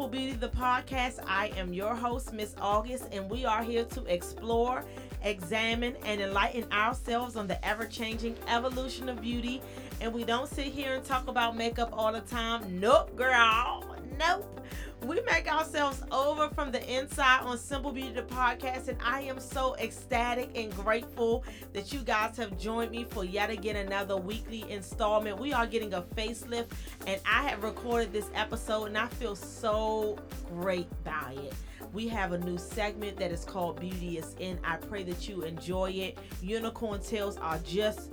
Simple Beauty, the podcast. I am your host, Miss August, and we are here to explore, examine, and enlighten ourselves on the ever changing evolution of beauty. And we don't sit here and talk about makeup all the time. Nope, girl. Nope. We make ourselves over from the inside on Simple Beauty the podcast, and I am so ecstatic and grateful that you guys have joined me for yet again another weekly installment. We are getting a facelift, and I have recorded this episode, and I feel so great by it. We have a new segment that is called Beauty is In. I pray that you enjoy it. Unicorn Tales are just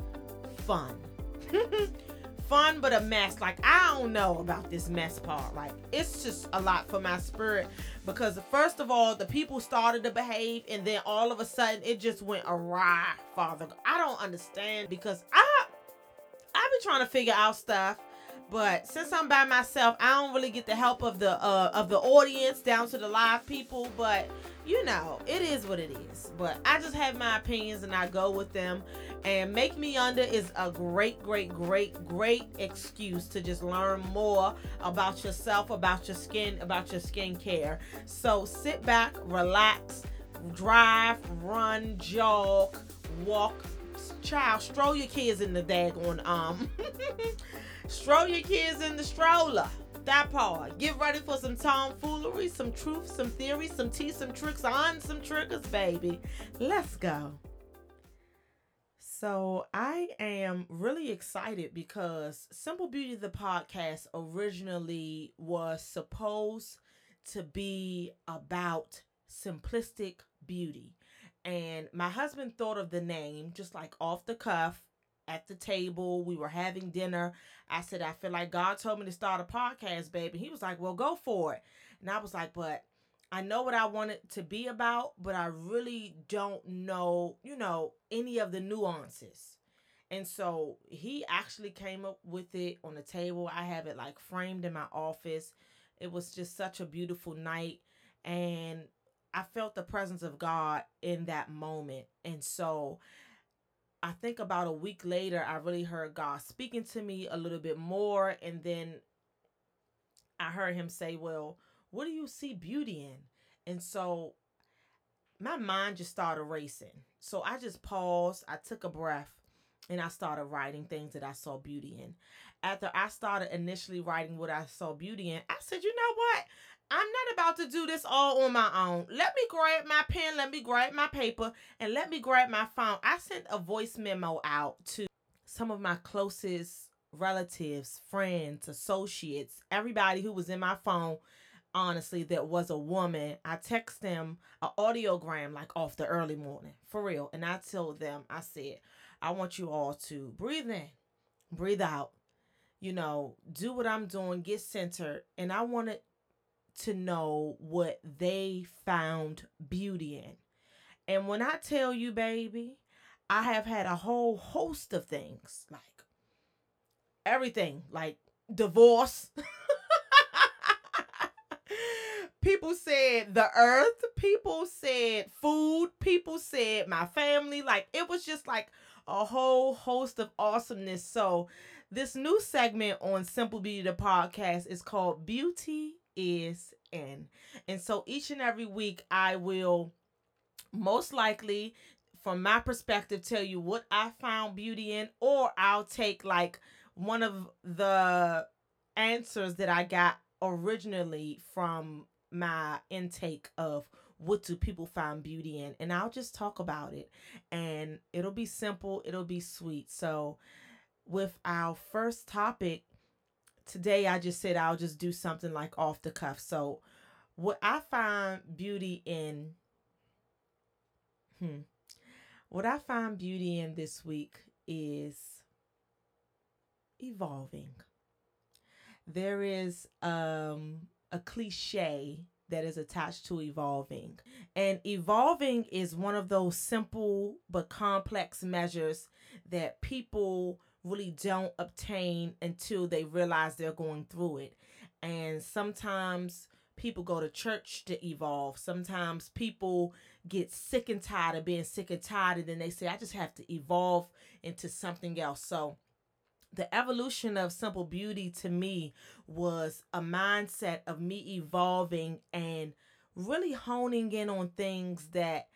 fun. fun but a mess. Like I don't know about this mess part. Like it's just a lot for my spirit because first of all, the people started to behave and then all of a sudden it just went awry, Father. I don't understand because I I be trying to figure out stuff. But since I'm by myself, I don't really get the help of the uh, of the audience down to the live people. But you know, it is what it is. But I just have my opinions and I go with them. And Make Me Under is a great, great, great, great excuse to just learn more about yourself, about your skin, about your skincare. So sit back, relax, drive, run, jog, walk, child, stroll your kids in the daggone um stroll your kids in the stroller. That part. Get ready for some tomfoolery, some truth, some theory, some tea, some tricks on some triggers, baby. Let's go. So I am really excited because Simple Beauty the podcast originally was supposed to be about simplistic beauty. And my husband thought of the name just like off the cuff at the table. We were having dinner. I said, I feel like God told me to start a podcast, baby. He was like, Well, go for it. And I was like, But I know what I want it to be about, but I really don't know, you know, any of the nuances. And so he actually came up with it on the table. I have it like framed in my office. It was just such a beautiful night. And I felt the presence of God in that moment. And so I think about a week later, I really heard God speaking to me a little bit more. And then I heard him say, Well, what do you see beauty in? And so my mind just started racing. So I just paused, I took a breath, and I started writing things that I saw beauty in. After I started initially writing what I saw beauty in, I said, you know what? I'm not about to do this all on my own. Let me grab my pen, let me grab my paper, and let me grab my phone. I sent a voice memo out to some of my closest relatives, friends, associates, everybody who was in my phone honestly that was a woman i text them an audiogram like off the early morning for real and i told them i said i want you all to breathe in breathe out you know do what i'm doing get centered and i wanted to know what they found beauty in and when i tell you baby i have had a whole host of things like everything like divorce people said the earth, people said food, people said my family. Like it was just like a whole host of awesomeness. So this new segment on Simple Beauty the podcast is called Beauty is in. And so each and every week I will most likely from my perspective tell you what I found beauty in or I'll take like one of the answers that I got originally from my intake of what do people find beauty in and I'll just talk about it and it'll be simple, it'll be sweet. So with our first topic today I just said I'll just do something like off the cuff. So what I find beauty in hmm what I find beauty in this week is evolving. There is um a cliche that is attached to evolving. And evolving is one of those simple but complex measures that people really don't obtain until they realize they're going through it. And sometimes people go to church to evolve. Sometimes people get sick and tired of being sick and tired, and then they say, I just have to evolve into something else. So, the evolution of simple beauty to me was a mindset of me evolving and really honing in on things that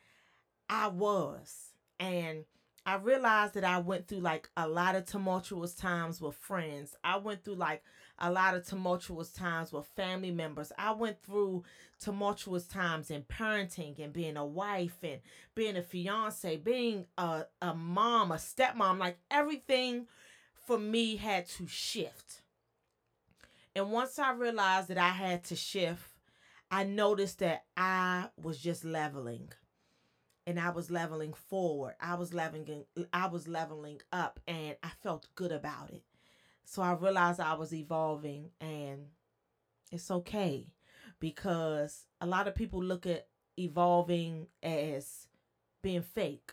I was. And I realized that I went through like a lot of tumultuous times with friends. I went through like a lot of tumultuous times with family members. I went through tumultuous times in parenting and being a wife and being a fiance, being a, a mom, a stepmom. Like everything for me had to shift. And once I realized that I had to shift, I noticed that I was just leveling and I was leveling forward. I was leveling I was leveling up and I felt good about it. So I realized I was evolving and it's okay because a lot of people look at evolving as being fake.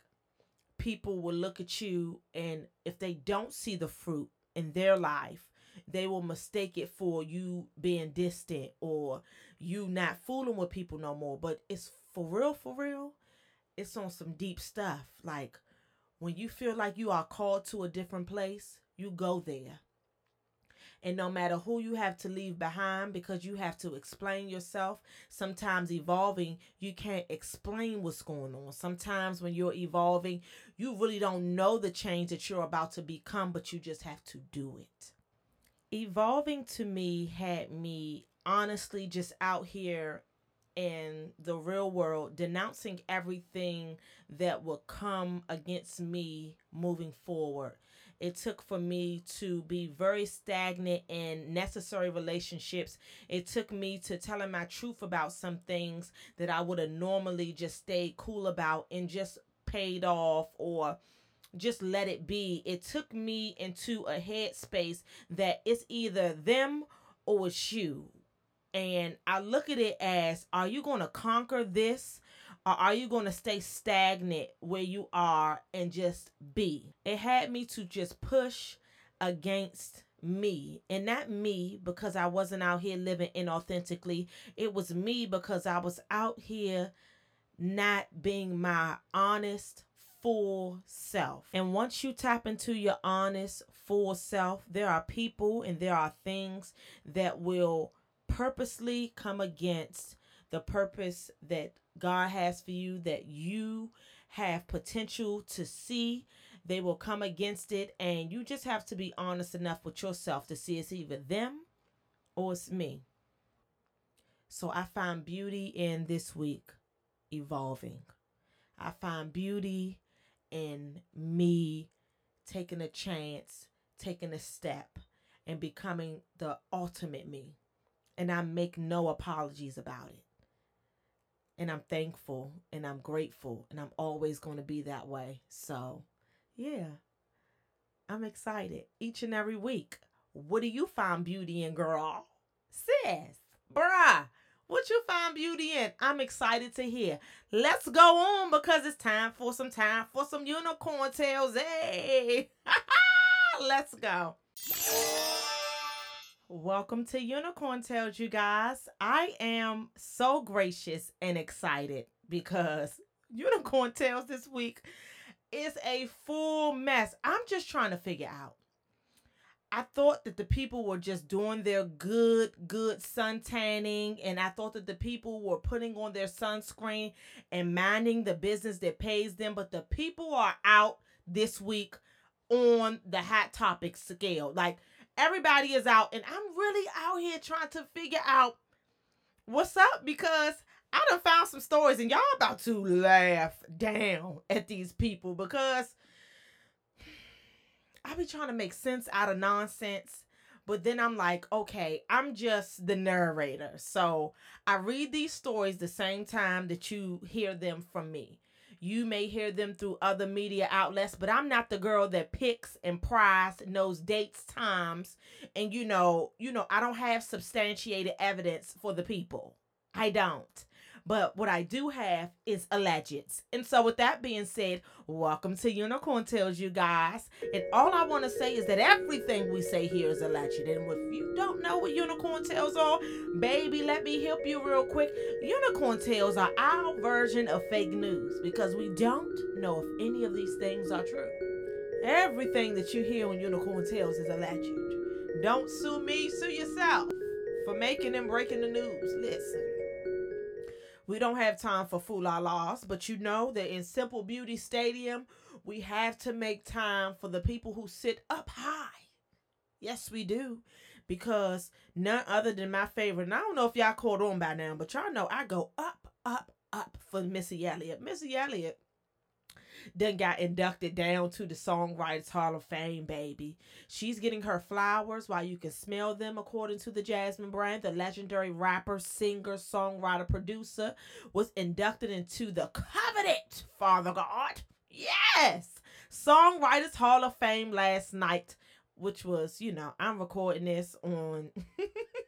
People will look at you and if they don't see the fruit in their life, they will mistake it for you being distant or you not fooling with people no more. But it's for real, for real. It's on some deep stuff. Like when you feel like you are called to a different place, you go there. And no matter who you have to leave behind because you have to explain yourself, sometimes evolving, you can't explain what's going on. Sometimes when you're evolving, you really don't know the change that you're about to become, but you just have to do it evolving to me had me honestly just out here in the real world denouncing everything that will come against me moving forward. It took for me to be very stagnant in necessary relationships. It took me to telling my truth about some things that I would have normally just stayed cool about and just paid off or just let it be. It took me into a headspace that it's either them or it's you. And I look at it as are you going to conquer this or are you going to stay stagnant where you are and just be? It had me to just push against me and not me because I wasn't out here living inauthentically. It was me because I was out here not being my honest, full self. And once you tap into your honest, full self, there are people and there are things that will purposely come against the purpose that God has for you, that you have potential to see. They will come against it, and you just have to be honest enough with yourself to see it's either them or it's me. So I find beauty in this week evolving. I find beauty in me taking a chance, taking a step, and becoming the ultimate me. And I make no apologies about it. And I'm thankful and I'm grateful and I'm always going to be that way. So, yeah, I'm excited each and every week. What do you find beauty in, girl? Sis, bruh. What you find beauty in? I'm excited to hear. Let's go on because it's time for some time for some unicorn tales. Hey, let's go. Welcome to Unicorn Tales, you guys. I am so gracious and excited because Unicorn Tales this week is a full mess. I'm just trying to figure out I thought that the people were just doing their good, good sun tanning, and I thought that the people were putting on their sunscreen and minding the business that pays them. But the people are out this week on the hot topic scale. Like everybody is out, and I'm really out here trying to figure out what's up because I done found some stories, and y'all about to laugh down at these people because I be trying to make sense out of nonsense. But then I'm like, okay, I'm just the narrator. So I read these stories the same time that you hear them from me. You may hear them through other media outlets, but I'm not the girl that picks and pries, knows dates, times, and you know, you know, I don't have substantiated evidence for the people. I don't. But what I do have is allegeds. And so, with that being said, welcome to Unicorn Tales, you guys. And all I want to say is that everything we say here is alleged. And if you don't know what Unicorn Tales are, baby, let me help you real quick. Unicorn Tales are our version of fake news because we don't know if any of these things are true. Everything that you hear on Unicorn Tales is alleged. Don't sue me, sue yourself for making and breaking the news. Listen. We don't have time for fool la laws, but you know that in Simple Beauty Stadium, we have to make time for the people who sit up high. Yes, we do. Because none other than my favorite, and I don't know if y'all caught on by now, but y'all know I go up, up, up for Missy Elliott. Missy Elliott then got inducted down to the Songwriters Hall of Fame, baby. She's getting her flowers while you can smell them, according to the Jasmine brand. The legendary rapper, singer, songwriter, producer was inducted into the coveted Father God. Yes! Songwriters Hall of Fame last night, which was, you know, I'm recording this on.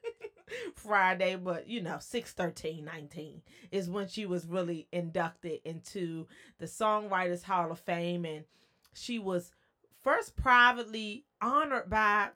Friday, but you know, 6 13 19 is when she was really inducted into the Songwriters Hall of Fame. And she was first privately honored by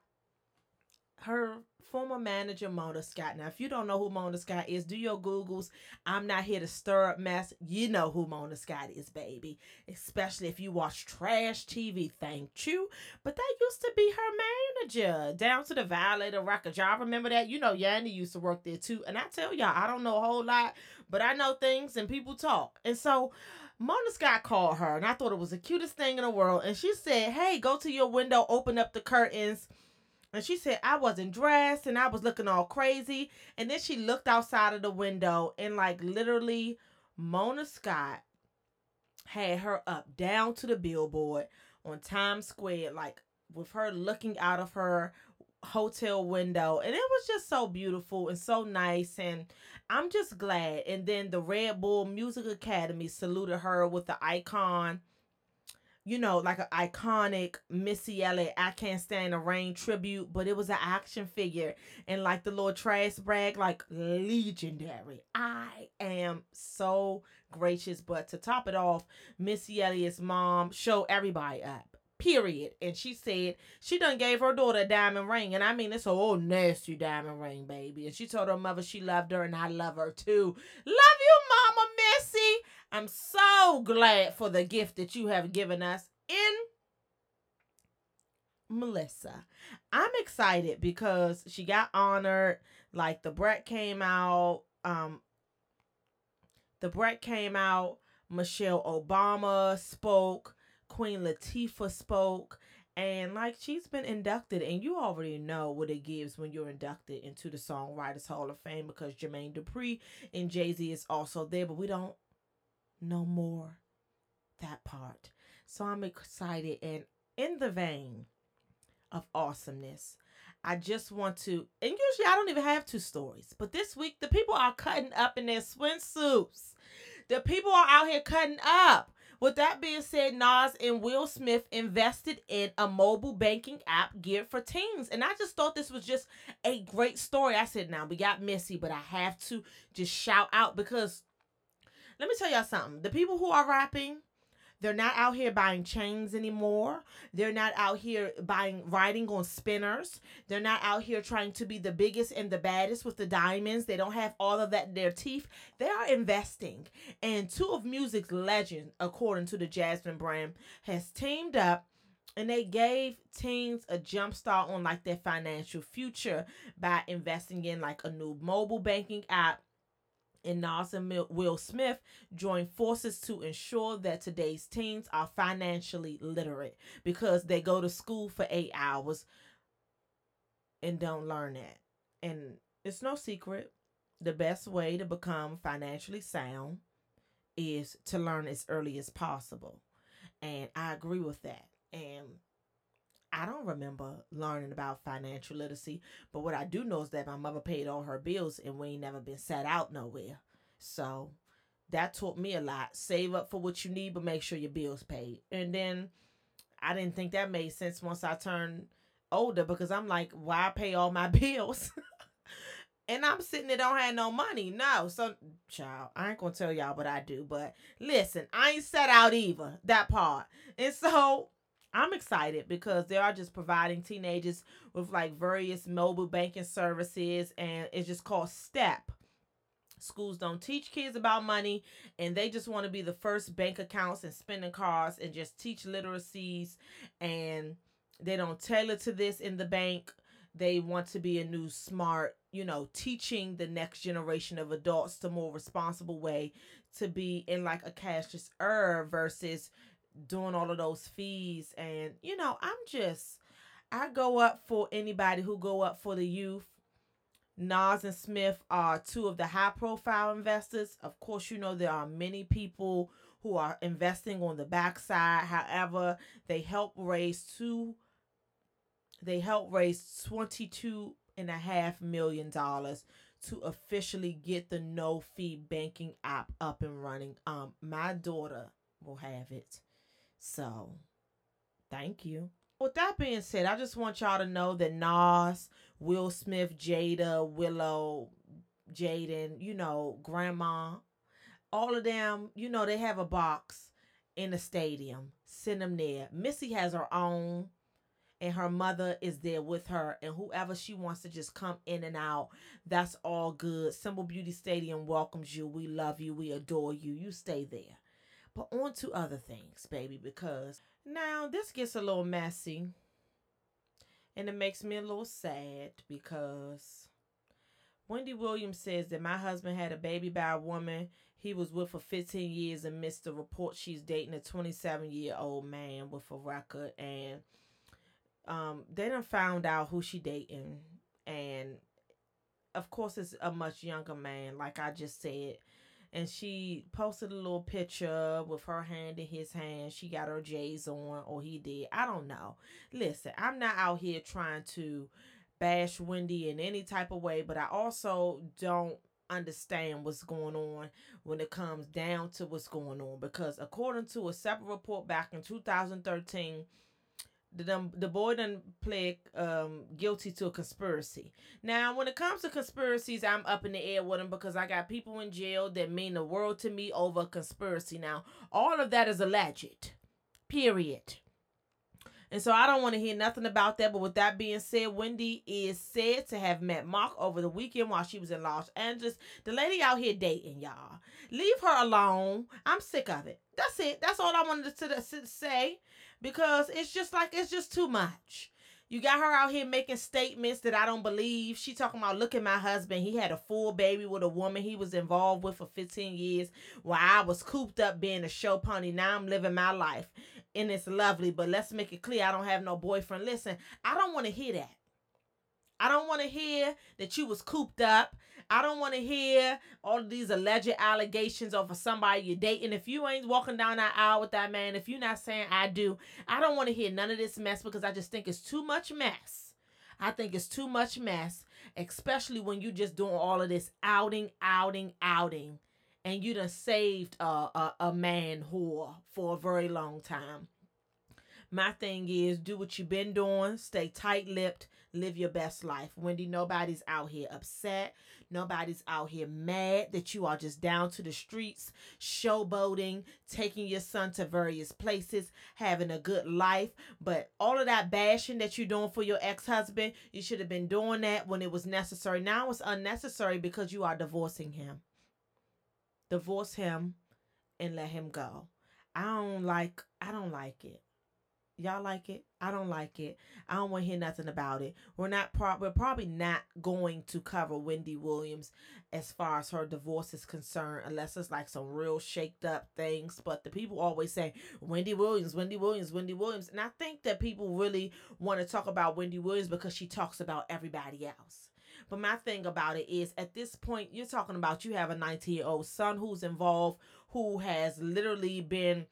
her former manager Mona Scott. Now, if you don't know who Mona Scott is, do your Googles. I'm not here to stir up mess. You know who Mona Scott is, baby. Especially if you watch trash TV. Thank you. But that used to be her manager. Down to the Valley, the record. Y'all remember that? You know, Yandy used to work there too. And I tell y'all, I don't know a whole lot, but I know things and people talk. And so Mona Scott called her, and I thought it was the cutest thing in the world. And she said, Hey, go to your window, open up the curtains and she said, I wasn't dressed and I was looking all crazy. And then she looked outside of the window and, like, literally, Mona Scott had her up down to the billboard on Times Square, like, with her looking out of her hotel window. And it was just so beautiful and so nice. And I'm just glad. And then the Red Bull Music Academy saluted her with the icon you know, like an iconic Missy Elliott, I Can't Stand the Rain tribute, but it was an action figure. And like the little trash brag, like legendary. I am so gracious. But to top it off, Missy Elliott's mom showed everybody up. Period. And she said she done gave her daughter a diamond ring. And I mean, it's a old nasty diamond ring, baby. And she told her mother she loved her and I love her too. Love you. I'm so glad for the gift that you have given us in Melissa. I'm excited because she got honored. Like the Brett came out. Um the Brett came out. Michelle Obama spoke. Queen Latifah spoke. And like she's been inducted, and you already know what it gives when you're inducted into the Songwriters Hall of Fame because Jermaine Dupri and Jay Z is also there, but we don't no more that part. So I'm excited and in the vein of awesomeness. I just want to, and usually I don't even have two stories, but this week the people are cutting up in their swimsuits. The people are out here cutting up. With that being said, Nas and Will Smith invested in a mobile banking app geared for teens. And I just thought this was just a great story. I said, now we got messy, but I have to just shout out because let me tell y'all something. The people who are rapping, they're not out here buying chains anymore. They're not out here buying riding on spinners. They're not out here trying to be the biggest and the baddest with the diamonds. They don't have all of that in their teeth. They are investing. And two of music's legends, according to the Jasmine brand, has teamed up and they gave teens a jump start on like their financial future by investing in like a new mobile banking app and Nas and Will Smith join forces to ensure that today's teens are financially literate because they go to school for eight hours and don't learn that. And it's no secret, the best way to become financially sound is to learn as early as possible. And I agree with that. And I don't remember learning about financial literacy, but what I do know is that my mother paid all her bills and we ain't never been set out nowhere. So that taught me a lot. Save up for what you need, but make sure your bills paid. And then I didn't think that made sense once I turned older because I'm like, why pay all my bills? and I'm sitting there don't have no money. No. So child, I ain't gonna tell y'all what I do, but listen, I ain't set out either. That part. And so I'm excited because they are just providing teenagers with like various mobile banking services and it's just called STEP. schools don't teach kids about money and they just want to be the first bank accounts and spending cards and just teach literacies and they don't tailor to this in the bank they want to be a new smart you know teaching the next generation of adults the more responsible way to be in like a cashless era versus doing all of those fees and you know i'm just i go up for anybody who go up for the youth Nas and Smith are two of the high profile investors. Of course, you know there are many people who are investing on the backside. However, they help raise two they help raise twenty two and a half million dollars to officially get the no fee banking app up and running. Um my daughter will have it. So, thank you. With that being said, I just want y'all to know that Nas, Will Smith, Jada, Willow, Jaden, you know, Grandma, all of them, you know, they have a box in the stadium. Send them there. Missy has her own, and her mother is there with her, and whoever she wants to just come in and out, that's all good. Simple Beauty Stadium welcomes you. We love you. We adore you. You stay there. But on to other things, baby, because now this gets a little messy. And it makes me a little sad because Wendy Williams says that my husband had a baby by a woman he was with for 15 years and missed the report she's dating a 27 year old man with a record. And um, they done found out who she dating. And of course, it's a much younger man, like I just said and she posted a little picture with her hand in his hand. She got her J's on, or he did. I don't know. Listen, I'm not out here trying to bash Wendy in any type of way, but I also don't understand what's going on when it comes down to what's going on because according to a separate report back in 2013 the the boy done pled um guilty to a conspiracy. Now, when it comes to conspiracies, I'm up in the air with them because I got people in jail that mean the world to me over a conspiracy. Now, all of that is alleged. Period. And so I don't want to hear nothing about that. But with that being said, Wendy is said to have met Mark over the weekend while she was in Los Angeles. The lady out here dating, y'all. Leave her alone. I'm sick of it. That's it. That's all I wanted to say because it's just like it's just too much. You got her out here making statements that I don't believe. She talking about look at my husband. He had a full baby with a woman he was involved with for 15 years while I was cooped up being a show pony. Now I'm living my life. And it's lovely. But let's make it clear I don't have no boyfriend. Listen, I don't want to hear that. I don't want to hear that you was cooped up. I don't want to hear all of these alleged allegations over somebody you're dating. If you ain't walking down that aisle with that man, if you're not saying I do, I don't want to hear none of this mess because I just think it's too much mess. I think it's too much mess, especially when you just doing all of this outing, outing, outing, and you done saved a, a, a man whore for a very long time. My thing is do what you've been doing, stay tight lipped, live your best life. Wendy, nobody's out here upset. Nobody's out here mad that you are just down to the streets, showboating, taking your son to various places, having a good life. But all of that bashing that you're doing for your ex husband, you should have been doing that when it was necessary. Now it's unnecessary because you are divorcing him. Divorce him and let him go. I don't like I don't like it. Y'all like it? I don't like it. I don't want to hear nothing about it. We're not pro- we're probably not going to cover Wendy Williams as far as her divorce is concerned unless it's like some real shaked up things. But the people always say Wendy Williams, Wendy Williams, Wendy Williams. And I think that people really want to talk about Wendy Williams because she talks about everybody else. But my thing about it is at this point you're talking about you have a 19-year-old son who's involved who has literally been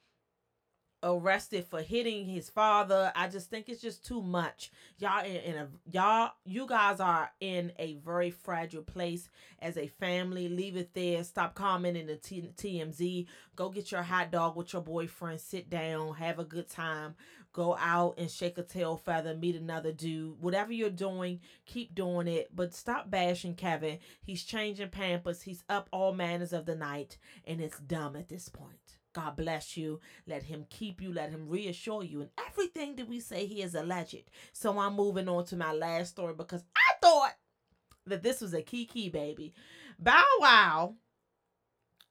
arrested for hitting his father. I just think it's just too much. Y'all in, in a y'all you guys are in a very fragile place as a family. Leave it there. Stop commenting the T- TMZ. Go get your hot dog with your boyfriend. Sit down. Have a good time. Go out and shake a tail feather. Meet another dude. Whatever you're doing, keep doing it. But stop bashing Kevin. He's changing pampers. He's up all manners of the night, and it's dumb at this point. God bless you. Let him keep you. Let him reassure you. And everything that we say here is alleged. So I'm moving on to my last story because I thought that this was a Kiki baby. Bow Wow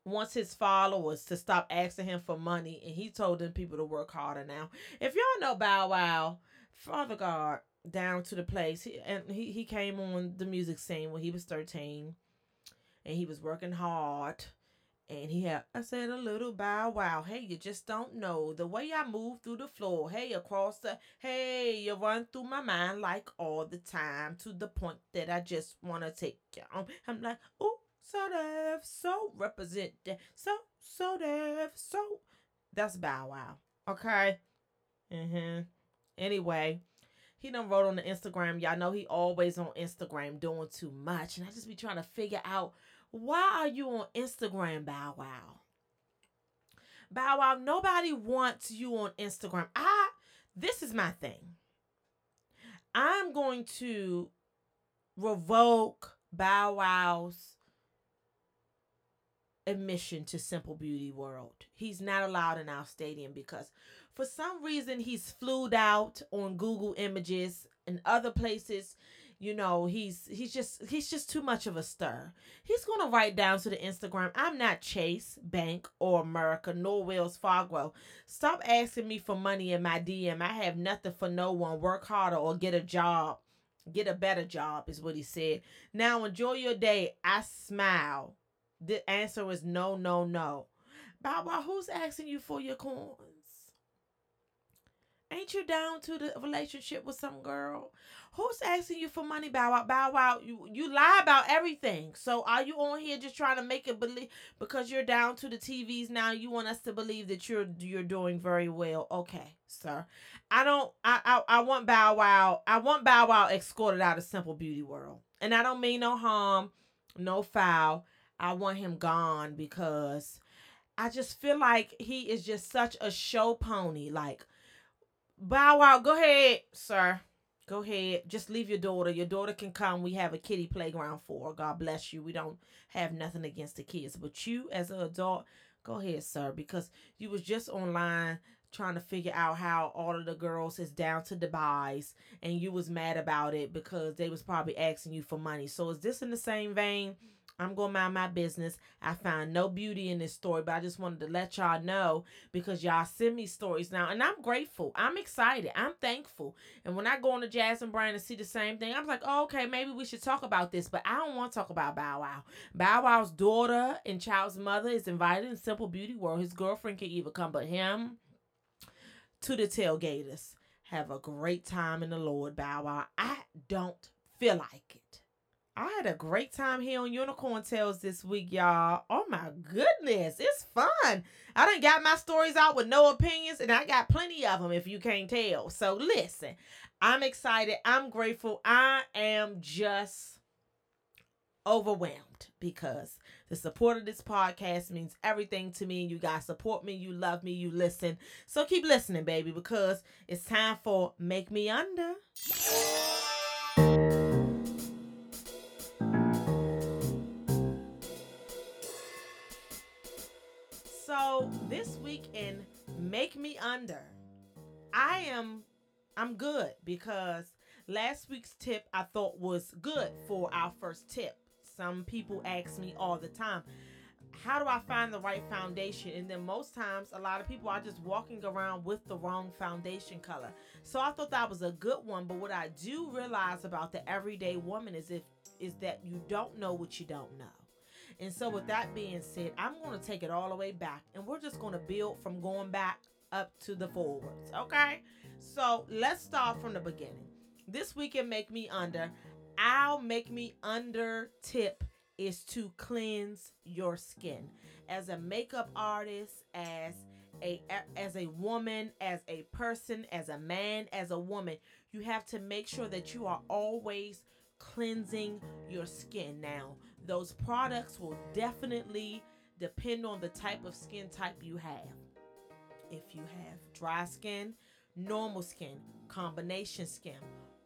wants his followers to stop asking him for money, and he told them people to work harder now. If y'all know Bow Wow, Father God down to the place, he, and he he came on the music scene when he was thirteen, and he was working hard. And he had, I said, a little bow wow. Hey, you just don't know the way I move through the floor. Hey, across the, hey, you run through my mind like all the time to the point that I just want to take you on. I'm like, oh, so Def, so represent that, so, so Def, so. That's bow wow. Okay. Mm-hmm. Anyway, he done wrote on the Instagram. Y'all know he always on Instagram doing too much. And I just be trying to figure out why are you on Instagram, Bow Wow? Bow Wow, nobody wants you on Instagram. I this is my thing. I'm going to revoke Bow Wow's admission to Simple Beauty World. He's not allowed in our stadium because for some reason he's flued out on Google Images and other places you know he's he's just he's just too much of a stir. He's gonna write down to the instagram i'm not chase bank or america nor wells fargo. Stop asking me for money in my dm i have nothing for no one. Work harder or get a job. Get a better job is what he said. Now enjoy your day. I smile. The answer is no no no. Bow who's asking you for your coins Ain't you down to the relationship with some girl? Who's asking you for money, Bow Wow? Bow Wow, you, you lie about everything. So are you on here just trying to make it believe because you're down to the TVs now? You want us to believe that you're you're doing very well? Okay, sir. I don't. I I, I want Bow Wow. I want Bow Wow escorted out of Simple Beauty World, and I don't mean no harm, no foul. I want him gone because I just feel like he is just such a show pony. Like Bow Wow, go ahead, sir. Go ahead. Just leave your daughter. Your daughter can come. We have a kitty playground for her. God bless you. We don't have nothing against the kids. But you as an adult, go ahead, sir, because you was just online trying to figure out how all of the girls is down to Dubai's and you was mad about it because they was probably asking you for money. So is this in the same vein? I'm going to mind my business. I found no beauty in this story, but I just wanted to let y'all know because y'all send me stories now. And I'm grateful. I'm excited. I'm thankful. And when I go on to Jasmine Brand and see the same thing, I'm like, oh, okay, maybe we should talk about this. But I don't want to talk about Bow Wow. Bow Wow's daughter and child's mother is invited in Simple Beauty World. His girlfriend can even come, but him to the tailgaters. Have a great time in the Lord, Bow Wow. I don't feel like it. I had a great time here on Unicorn Tales this week, y'all. Oh my goodness, it's fun. I done got my stories out with no opinions, and I got plenty of them if you can't tell. So listen, I'm excited. I'm grateful. I am just overwhelmed because the support of this podcast means everything to me. You guys support me, you love me, you listen. So keep listening, baby, because it's time for Make Me Under. Week in Make Me Under, I am I'm good because last week's tip I thought was good for our first tip. Some people ask me all the time, how do I find the right foundation? And then most times, a lot of people are just walking around with the wrong foundation color. So I thought that was a good one. But what I do realize about the everyday woman is if is that you don't know what you don't know. And so, with that being said, I'm going to take it all the way back and we're just going to build from going back up to the forwards. Okay? So, let's start from the beginning. This week in Make Me Under, I'll Make Me Under tip is to cleanse your skin. As a makeup artist, as a as a woman, as a person, as a man, as a woman, you have to make sure that you are always cleansing your skin. Now, those products will definitely depend on the type of skin type you have. If you have dry skin, normal skin, combination skin,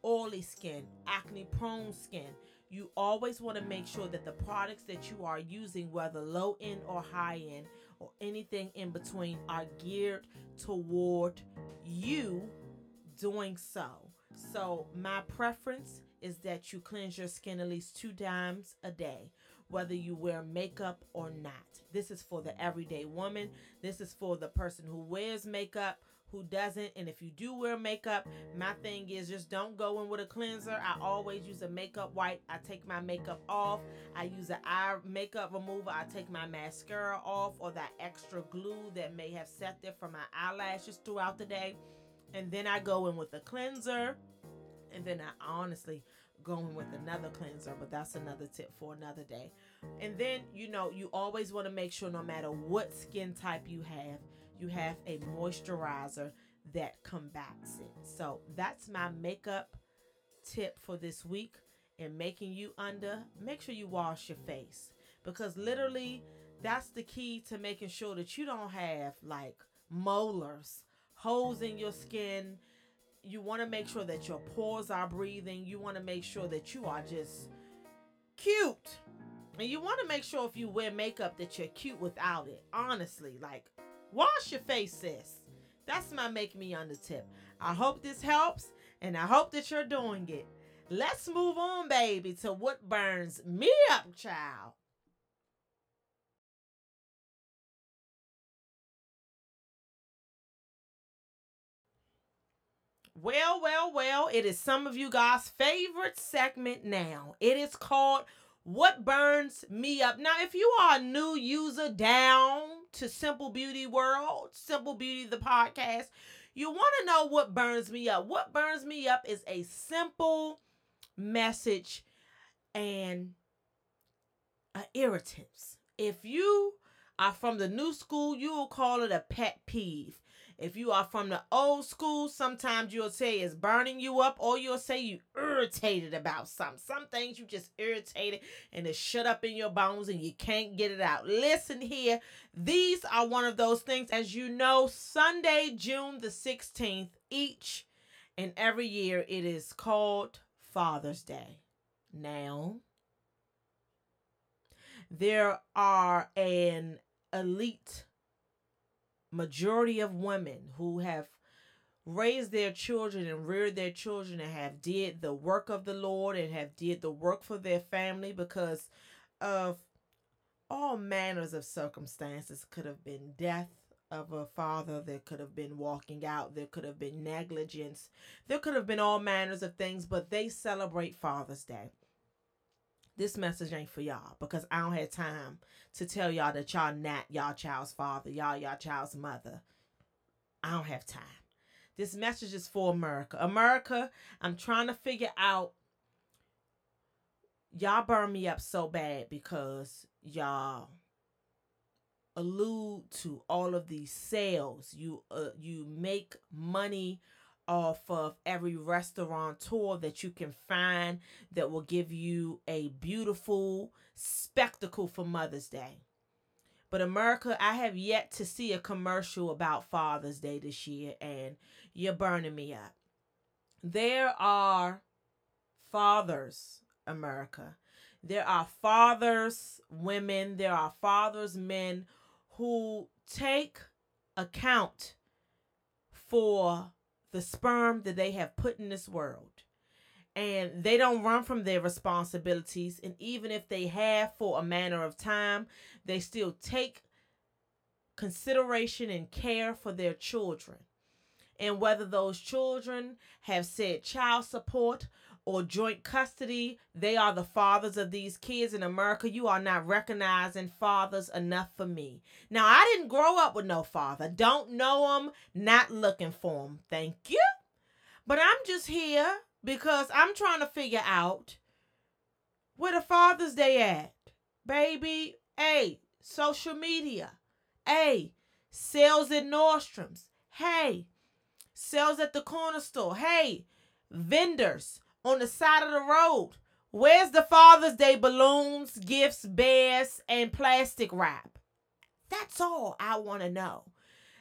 oily skin, acne prone skin, you always want to make sure that the products that you are using, whether low end or high end or anything in between, are geared toward you doing so. So, my preference is that you cleanse your skin at least two times a day. whether you wear makeup or not. This is for the everyday woman. This is for the person who wears makeup, who doesn't. And if you do wear makeup, my thing is just don't go in with a cleanser. I always use a makeup wipe. I take my makeup off. I use an eye makeup remover. I take my mascara off or that extra glue that may have set there for my eyelashes throughout the day. And then I go in with a cleanser. And then I honestly going with another cleanser, but that's another tip for another day. And then, you know, you always want to make sure no matter what skin type you have, you have a moisturizer that combats it. So that's my makeup tip for this week and making you under. Make sure you wash your face because literally that's the key to making sure that you don't have like molars, holes in your skin. You want to make sure that your pores are breathing. You want to make sure that you are just cute. And you want to make sure if you wear makeup that you're cute without it. Honestly, like Wash your face, sis. That's my make me under tip. I hope this helps and I hope that you're doing it. Let's move on, baby, to what burns me up, child. Well, well, well, it is some of you guys' favorite segment now. It is called what burns me up. Now, if you are a new user down to Simple Beauty World, Simple Beauty the podcast, you want to know what burns me up. What burns me up is a simple message and irritants. If you are from the new school, you will call it a pet peeve. If you are from the old school, sometimes you'll say it's burning you up, or you'll say you irritated about something. Some things you just irritated and it's shut up in your bones and you can't get it out. Listen here, these are one of those things. As you know, Sunday, June the 16th, each and every year it is called Father's Day. Now, there are an elite majority of women who have raised their children and reared their children and have did the work of the Lord and have did the work for their family because of all manners of circumstances. Could have been death of a father. There could have been walking out. There could have been negligence. There could have been all manners of things but they celebrate father's day this message ain't for y'all because I don't have time to tell y'all that y'all not y'all child's father, y'all y'all child's mother. I don't have time. This message is for America. America, I'm trying to figure out y'all burn me up so bad because y'all allude to all of these sales. You uh, you make money off of every restaurateur that you can find that will give you a beautiful spectacle for Mother's Day. But America, I have yet to see a commercial about Father's Day this year, and you're burning me up. There are fathers, America. There are fathers, women, there are fathers, men who take account for the sperm that they have put in this world. And they don't run from their responsibilities. And even if they have for a manner of time, they still take consideration and care for their children. And whether those children have said child support or joint custody. They are the fathers of these kids in America. You are not recognizing fathers enough for me. Now, I didn't grow up with no father. Don't know him, not looking for him. Thank you. But I'm just here because I'm trying to figure out where the Father's Day at. Baby, hey, social media. Hey, sales at Nordstrom's. Hey, sales at the corner store. Hey, vendors on the side of the road. Where's the Father's Day balloons, gifts, bears, and plastic wrap? That's all I want to know.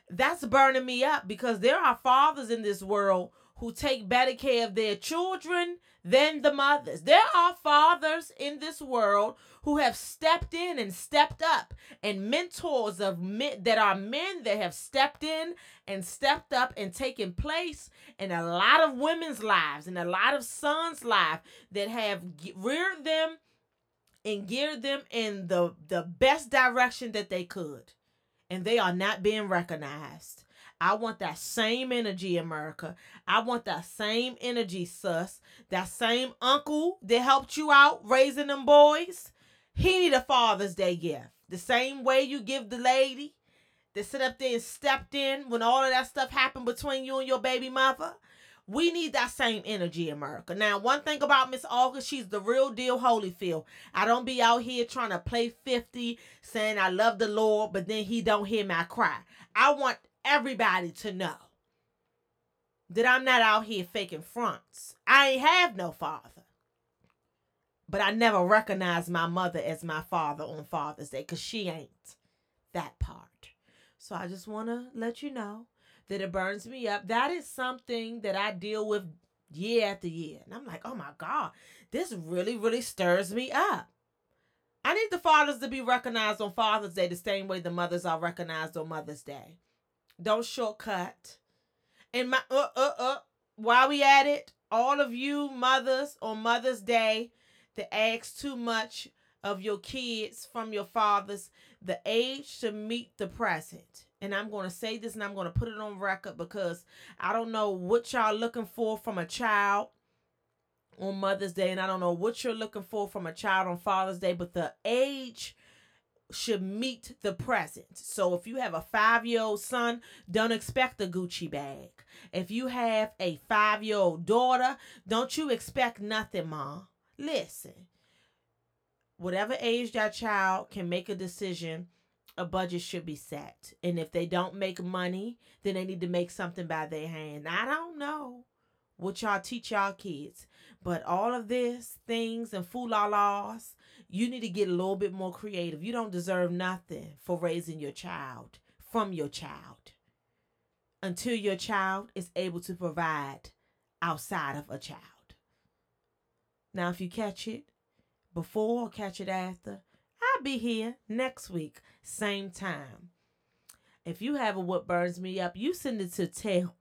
That's burning me up because there are fathers in this world who take better care of their children than the mothers. There are fathers in this world who have stepped in and stepped up, and mentors of men that are men that have stepped in and stepped up and taken place in a lot of women's lives and a lot of sons' lives that have reared them and geared them in the, the best direction that they could. And they are not being recognized. I want that same energy, America. I want that same energy, sus. That same uncle that helped you out raising them boys. He need a Father's Day gift. The same way you give the lady that sit up there and stepped in when all of that stuff happened between you and your baby mother. We need that same energy, America. Now, one thing about Miss August, she's the real deal Holyfield. I don't be out here trying to play 50, saying I love the Lord, but then he don't hear my cry. I want everybody to know that I'm not out here faking fronts. I ain't have no father. But I never recognized my mother as my father on Father's Day because she ain't that part. So I just want to let you know that it burns me up. That is something that I deal with year after year. And I'm like, oh my God, this really, really stirs me up. I need the fathers to be recognized on Father's Day the same way the mothers are recognized on Mother's Day. Don't shortcut. And my uh uh uh while we at it, all of you mothers on Mother's Day that ask too much of your kids from your fathers, the age to meet the present. And I'm going to say this and I'm going to put it on record because I don't know what y'all looking for from a child on Mother's Day, and I don't know what you're looking for from a child on Father's Day, but the age should meet the present. So if you have a five year old son, don't expect a Gucci bag. If you have a five year old daughter, don't you expect nothing, mom. Listen, whatever age that child can make a decision, a budget should be set. And if they don't make money, then they need to make something by their hand. I don't know what y'all teach y'all kids, but all of this things and fool-la-las, you need to get a little bit more creative. You don't deserve nothing for raising your child from your child until your child is able to provide outside of a child. Now, if you catch it, before or catch it after, I'll be here next week, same time. If you have a what burns me up, you send it to tell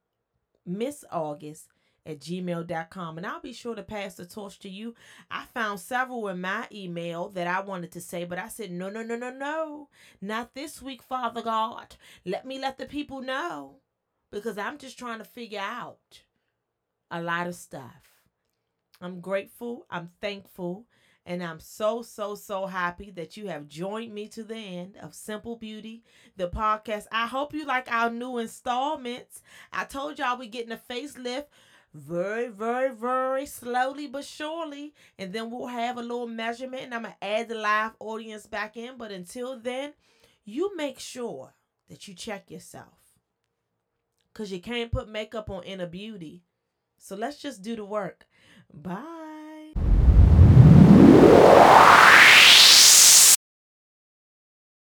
Miss August at gmail.com and I'll be sure to pass the torch to you. I found several in my email that I wanted to say, but I said, no, no, no, no, no. Not this week, Father God. Let me let the people know because I'm just trying to figure out a lot of stuff. I'm grateful. I'm thankful. And I'm so, so, so happy that you have joined me to the end of Simple Beauty, the podcast. I hope you like our new installments. I told y'all we're getting a facelift very, very, very slowly but surely. And then we'll have a little measurement and I'm going to add the live audience back in. But until then, you make sure that you check yourself. Because you can't put makeup on inner beauty. So let's just do the work. Bye.